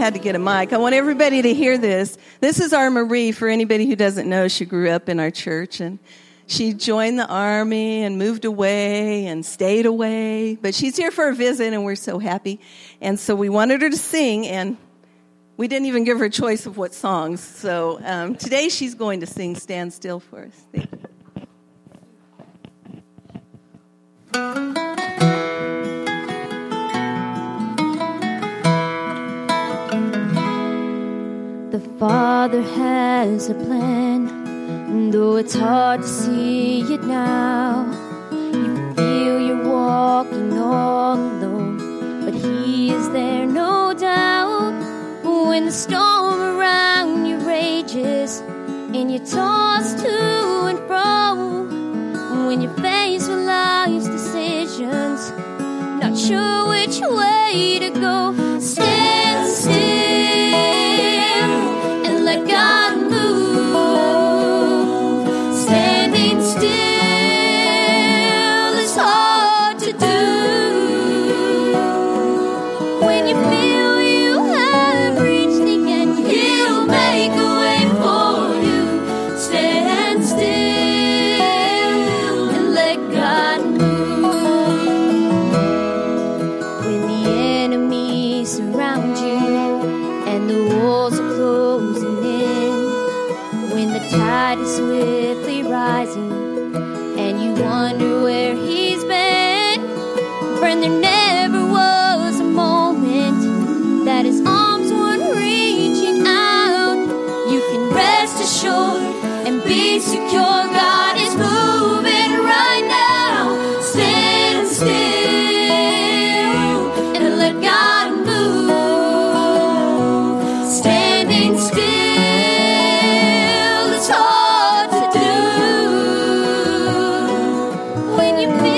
had to get a mic. I want everybody to hear this. This is our Marie. For anybody who doesn't know, she grew up in our church and she joined the army and moved away and stayed away. But she's here for a visit and we're so happy. And so we wanted her to sing and we didn't even give her a choice of what songs. So um, today she's going to sing Stand Still for us. Thank you. The Father has a plan, and though it's hard to see it now, you feel you're walking all alone, but He is there, no doubt. When the storm around you rages, and you're tossed to and fro, when you're faced walls are closing in, when the tide is swiftly rising and you wonder you